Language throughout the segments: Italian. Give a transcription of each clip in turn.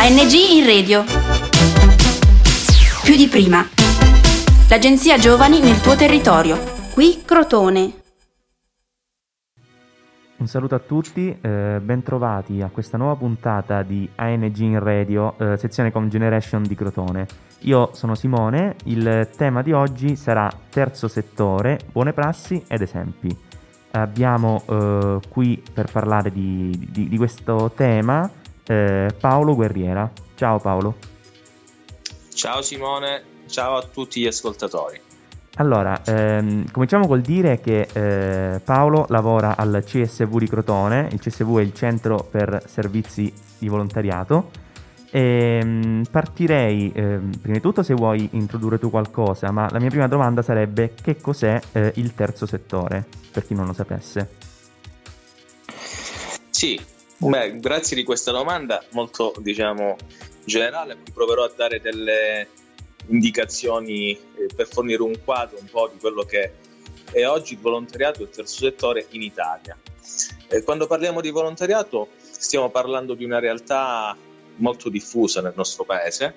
ANG in radio. Più di prima. L'agenzia Giovani nel tuo territorio. Qui Crotone. Un saluto a tutti, eh, bentrovati a questa nuova puntata di ANG in Radio, eh, sezione Com Generation di Crotone. Io sono Simone, il tema di oggi sarà terzo settore, buone prassi ed esempi. Abbiamo eh, qui per parlare di, di, di questo tema eh, Paolo Guerriera. Ciao Paolo. Ciao Simone, ciao a tutti gli ascoltatori. Allora, ehm, cominciamo col dire che eh, Paolo lavora al CSV di Crotone, il CSV è il Centro per Servizi di Volontariato. E, ehm, partirei, ehm, prima di tutto se vuoi introdurre tu qualcosa, ma la mia prima domanda sarebbe che cos'è eh, il terzo settore, per chi non lo sapesse. Sì, beh, grazie di questa domanda molto, diciamo, generale, proverò a dare delle indicazioni eh, per fornire un quadro un po' di quello che è oggi il volontariato e il terzo settore in Italia. Eh, quando parliamo di volontariato stiamo parlando di una realtà molto diffusa nel nostro paese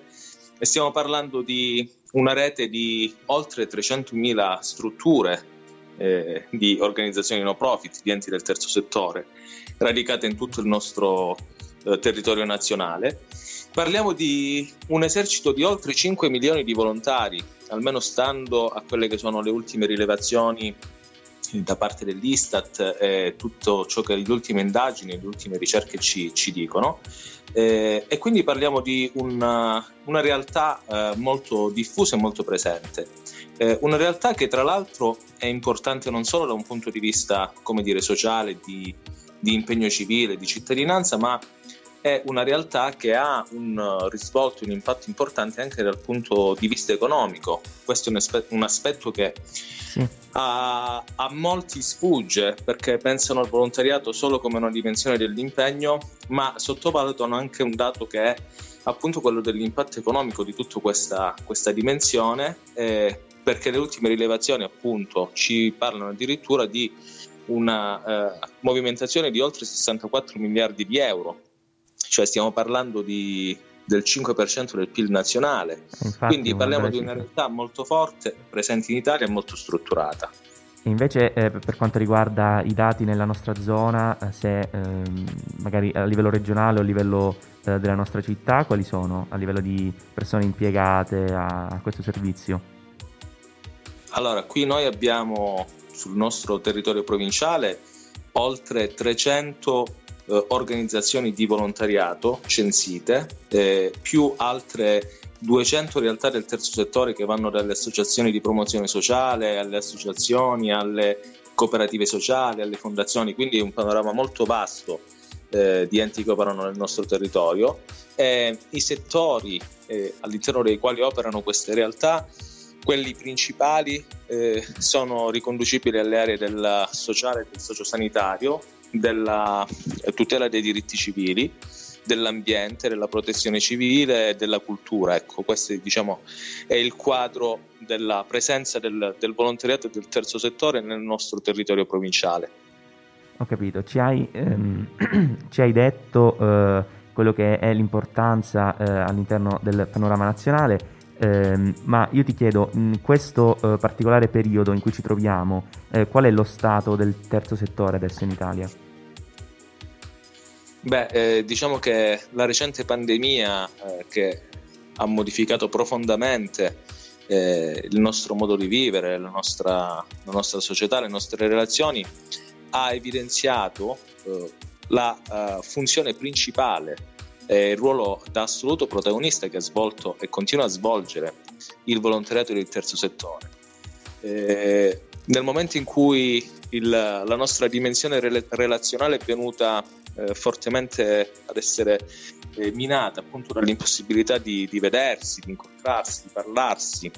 e stiamo parlando di una rete di oltre 300.000 strutture eh, di organizzazioni no profit, di enti del terzo settore, radicate in tutto il nostro eh, territorio nazionale Parliamo di un esercito di oltre 5 milioni di volontari, almeno stando a quelle che sono le ultime rilevazioni da parte dell'Istat e tutto ciò che le ultime indagini, le ultime ricerche ci, ci dicono. Eh, e quindi parliamo di una, una realtà eh, molto diffusa e molto presente. Eh, una realtà che tra l'altro è importante non solo da un punto di vista, come dire, sociale, di, di impegno civile, di cittadinanza, ma è una realtà che ha un uh, risvolto, un impatto importante anche dal punto di vista economico. Questo è un, aspe- un aspetto che sì. a, a, molti sfugge perché pensano al volontariato solo come una dimensione dell'impegno, ma sottovalutano anche un dato che è appunto quello dell'impatto economico di tutta questa, questa dimensione, eh, perché le ultime rilevazioni appunto ci parlano addirittura di una eh, movimentazione di oltre 64 miliardi di euro cioè stiamo parlando di, del 5% del PIL nazionale. Infatti, Quindi parliamo di una realtà molto forte, presente in Italia e molto strutturata. E invece eh, per quanto riguarda i dati nella nostra zona, eh, se eh, magari a livello regionale o a livello eh, della nostra città, quali sono a livello di persone impiegate a, a questo servizio? Allora, qui noi abbiamo sul nostro territorio provinciale oltre 300 eh, organizzazioni di volontariato censite, eh, più altre 200 realtà del terzo settore che vanno dalle associazioni di promozione sociale alle associazioni, alle cooperative sociali, alle fondazioni, quindi un panorama molto vasto eh, di enti che operano nel nostro territorio. Eh, I settori eh, all'interno dei quali operano queste realtà, quelli principali eh, sono riconducibili alle aree del sociale e del sociosanitario, della tutela dei diritti civili, dell'ambiente, della protezione civile e della cultura. Ecco, questo diciamo, è il quadro della presenza del, del, volontariato e del terzo settore nel nostro territorio provinciale. Ho capito, ci hai, ehm, ci hai detto eh, quello che è l'importanza eh, all'interno del panorama nazionale. Eh, ma io ti chiedo, in questo eh, particolare periodo in cui ci troviamo, eh, qual è lo stato del terzo settore adesso in Italia? Beh, eh, diciamo che la recente pandemia eh, che ha modificato profondamente eh, il nostro modo di vivere, la nostra, la nostra, società, le nostre relazioni, ha evidenziato la funzione principale eh, il ruolo da assoluto protagonista che ha svolto e continua a svolgere il volontariato del terzo settore. Eh, nel momento in cui il, la nostra dimensione rel- relazionale è venuta eh, fortemente ad essere eh, minata appunto dall'impossibilità di, di vedersi, di incontrarsi, di parlarsi,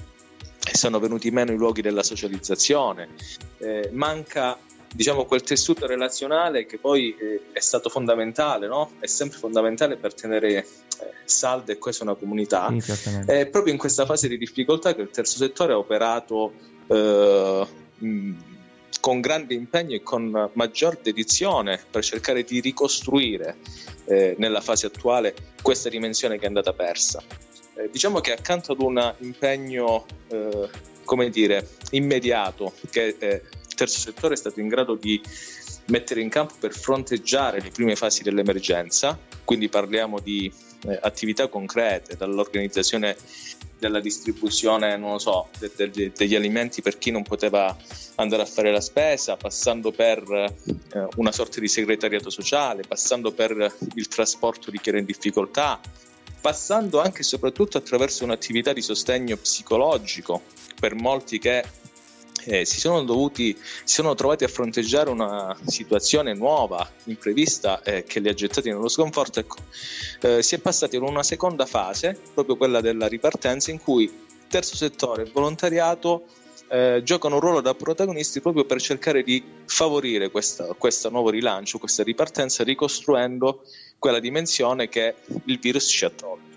sono venuti meno i luoghi della socializzazione, eh, manca diciamo, quel tessuto relazionale che poi eh, è stato fondamentale, no? è sempre fondamentale per tenere eh, salda e questa una comunità. Sì, è proprio in questa fase di difficoltà che il terzo settore ha operato eh, con grande impegno e con maggior dedizione per cercare di ricostruire eh, nella fase attuale questa dimensione che è andata persa. Eh, diciamo che accanto ad un impegno, eh, come dire, immediato che eh, terzo settore è stato in grado di mettere in campo per fronteggiare le prime fasi dell'emergenza, quindi parliamo di eh, attività concrete, dall'organizzazione della distribuzione, so, de- de- degli alimenti per chi non poteva andare a fare la spesa, passando per eh, una sorta di segretariato sociale, passando per il trasporto di chi era in difficoltà, passando anche e soprattutto attraverso un'attività di sostegno psicologico per molti che eh, si sono dovuti, si sono trovati a fronteggiare una situazione nuova, imprevista, eh, che li ha gettati nello sconforto. Ecco, eh, si è passati ad una seconda fase, proprio quella della ripartenza, in cui terzo settore e volontariato eh, giocano un ruolo da protagonisti proprio per cercare di favorire questo nuovo rilancio, questa ripartenza, ricostruendo quella dimensione che il virus ci ha tolto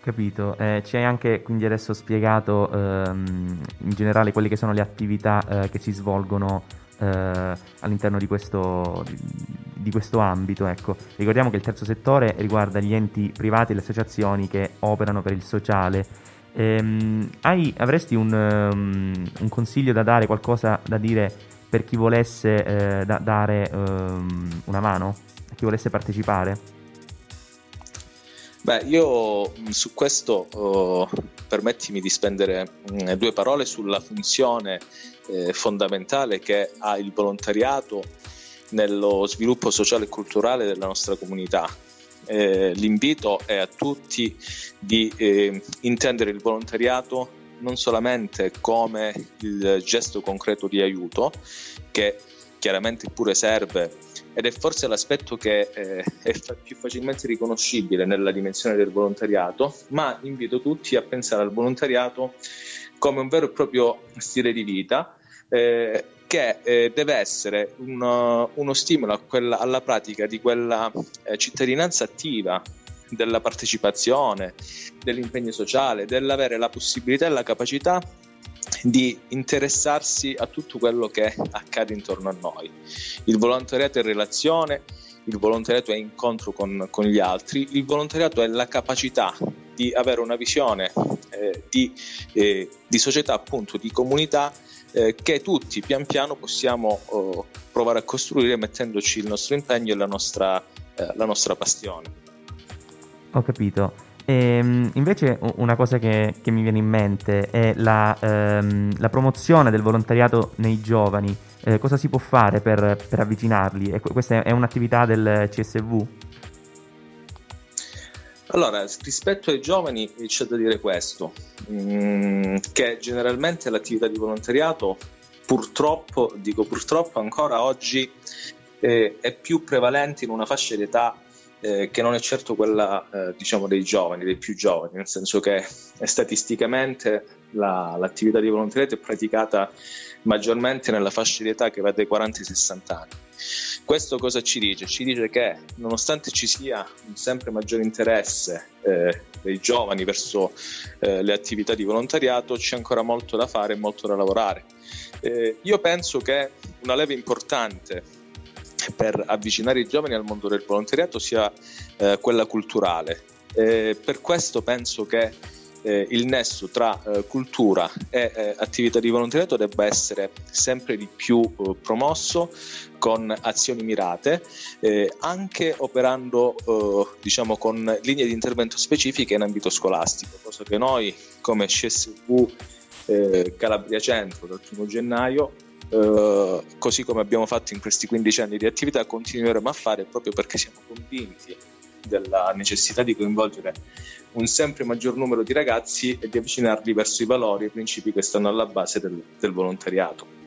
capito. Eh, ci hai anche quindi adesso spiegato ehm, in generale quelle che sono le attività eh, che si svolgono eh, all'interno di questo, di, di questo, ambito. Ecco. Ricordiamo che il terzo settore riguarda gli enti privati e le associazioni che operano per il sociale. Ehm, hai, avresti un, um, un, consiglio da dare, qualcosa da dire per chi volesse eh, da, dare um, una mano, chi volesse partecipare? Beh, io mm, su questo oh, permettimi di spendere mh, mm, due parole sulla funzione eh, fondamentale che ha il volontariato nello sviluppo sociale e culturale della nostra comunità. Eh, l'invito è a tutti di eh, intendere il volontariato non solamente come il gesto concreto di aiuto, che chiaramente pure serve ed è forse l'aspetto che eh, è più facilmente riconoscibile nella dimensione del volontariato, ma invito tutti a pensare al volontariato come un vero e proprio stile di vita eh, che eh, deve essere uno, uno stimolo quella, alla pratica di quella eh, cittadinanza attiva della partecipazione, dell'impegno sociale, dell'avere la possibilità e la capacità di interessarsi a tutto quello che accade intorno a noi. Il volontariato è relazione, il volontariato è incontro con, con gli altri, il volontariato è la capacità di avere una visione eh, di, eh, di, società, appunto di comunità eh, che tutti pian piano possiamo oh, provare a costruire mettendoci il nostro impegno e la nostra, eh, la nostra passione. Ho capito. E, ehm, invece una cosa che, che, mi viene in mente è la, ehm, la promozione del volontariato nei giovani. Eh, cosa si può fare per, per avvicinarli? E questa è un'attività del CSV? Allora, rispetto ai giovani c'è da dire questo, mm, che generalmente l'attività di volontariato purtroppo, dico purtroppo ancora oggi, eh, è più prevalente in una fascia di età eh, che non è certo quella eh, diciamo dei giovani, dei più giovani, nel senso che statisticamente la, l'attività di volontariato è praticata maggiormente nella fascia di età che va dai 40 ai 60 anni. Questo cosa ci dice? Ci dice che nonostante ci sia un sempre maggiore interesse eh, dei giovani verso eh, le attività di volontariato, c'è ancora molto da fare e molto da lavorare. Eh, io penso che una leva importante per avvicinare i giovani al mondo del volontariato sia eh, quella culturale. Eh, per questo penso che eh, il nesso tra eh, cultura e eh, attività di volontariato debba essere sempre di più eh, promosso con azioni mirate, anche operando diciamo, con linee di intervento specifiche in ambito scolastico, cosa che noi come CSV Calabria Centro dal 1 gennaio eh, così come abbiamo fatto in questi 15 anni di attività, continueremo a fare proprio perché siamo convinti della necessità di coinvolgere un sempre maggior numero di ragazzi e di avvicinarli verso i valori e i principi che stanno alla base del, del volontariato.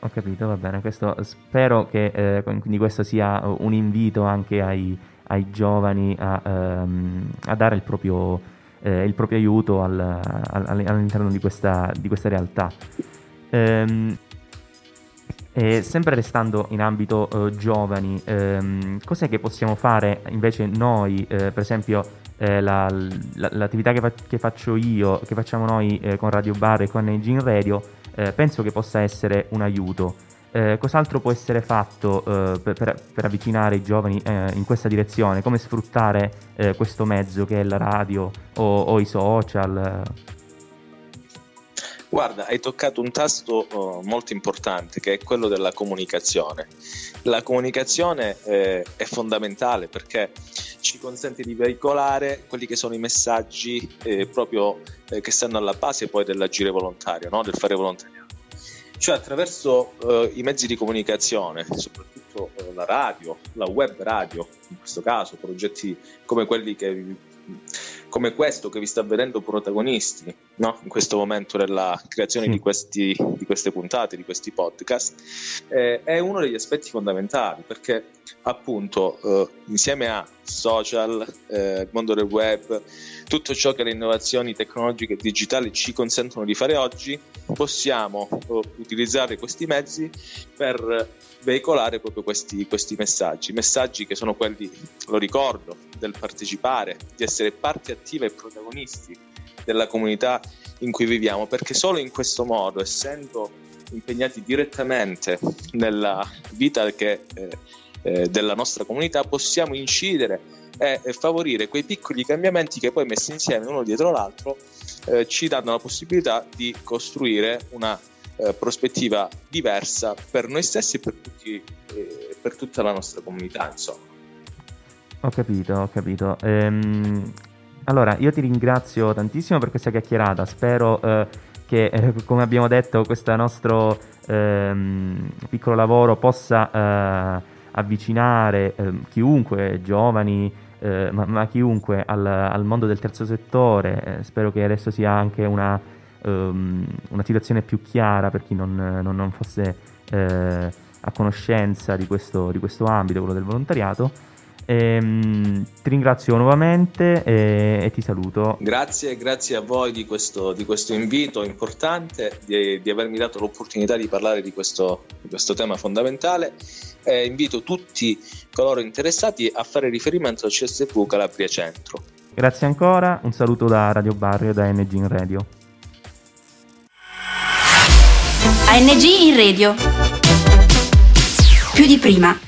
Ho capito, va bene. Questo, spero che eh, quindi questo sia un invito anche ai, ai giovani a, ehm, a, dare il proprio, eh, il proprio aiuto al, al, all'interno di questa, di questa realtà. Ehm, e sempre restando in ambito uh, giovani, ehm, cos'è che possiamo fare invece noi, eh, per esempio eh, la, la, l'attività che, fa- che, faccio io, che facciamo noi eh, con Radio Bar e con Engine Radio, eh, penso che possa essere un aiuto. Eh, cos'altro può essere fatto eh, per, per, avvicinare i giovani eh, in questa direzione? Come sfruttare eh, questo mezzo che è la radio o, o i social? Guarda, hai toccato un tasto uh, molto importante che è quello della comunicazione. La comunicazione eh, è fondamentale perché ci consente di veicolare quelli che sono i messaggi eh, proprio eh, che stanno alla base poi dell'agire volontario, no? del fare volontariato. Cioè attraverso uh, i mezzi di comunicazione, soprattutto uh, la radio, la web radio, in questo caso, progetti come quelli che come questo che vi sta vedendo protagonisti no? in questo momento nella creazione sì. di, questi, di, queste puntate, di questi podcast, eh, è uno degli aspetti fondamentali perché appunto eh, insieme a social, eh, mondo del web, tutto ciò che le innovazioni tecnologiche e digitali ci consentono di fare oggi, possiamo eh, utilizzare questi mezzi per veicolare proprio questi, questi messaggi, messaggi che sono quelli, lo ricordo, del partecipare, di essere parte attiva e protagonisti della comunità in cui viviamo, perché solo in questo modo, essendo impegnati direttamente nella vita che, eh, eh, della nostra comunità, possiamo incidere e, favorire quei piccoli cambiamenti che poi messi insieme uno dietro l'altro eh, ci danno la possibilità di costruire una eh, prospettiva diversa per noi stessi e per, tutti, eh, per tutta la nostra comunità, insomma. Ho capito, ho capito. Ehm, allora, io ti ringrazio tantissimo per questa chiacchierata. Spero eh, che, eh, come abbiamo detto, questo nostro ehm, piccolo lavoro possa eh, avvicinare ehm, chiunque, giovani, eh, ma, ma, chiunque al, al, mondo del terzo settore. spero che adesso sia anche una, um, una situazione più chiara per chi non, non, non fosse eh, a conoscenza di questo, di questo ambito, quello del volontariato. Ehm, ti ringrazio nuovamente e, e, ti saluto. Grazie, grazie a voi di questo, di questo invito importante, di, di, avermi dato l'opportunità di parlare di questo, di questo tema fondamentale. Eh, invito tutti coloro interessati a fare riferimento al CSV Calabria Centro. Grazie ancora, un saluto da Radio Barrio e da NG in Radio. ANG in Radio. Più di prima.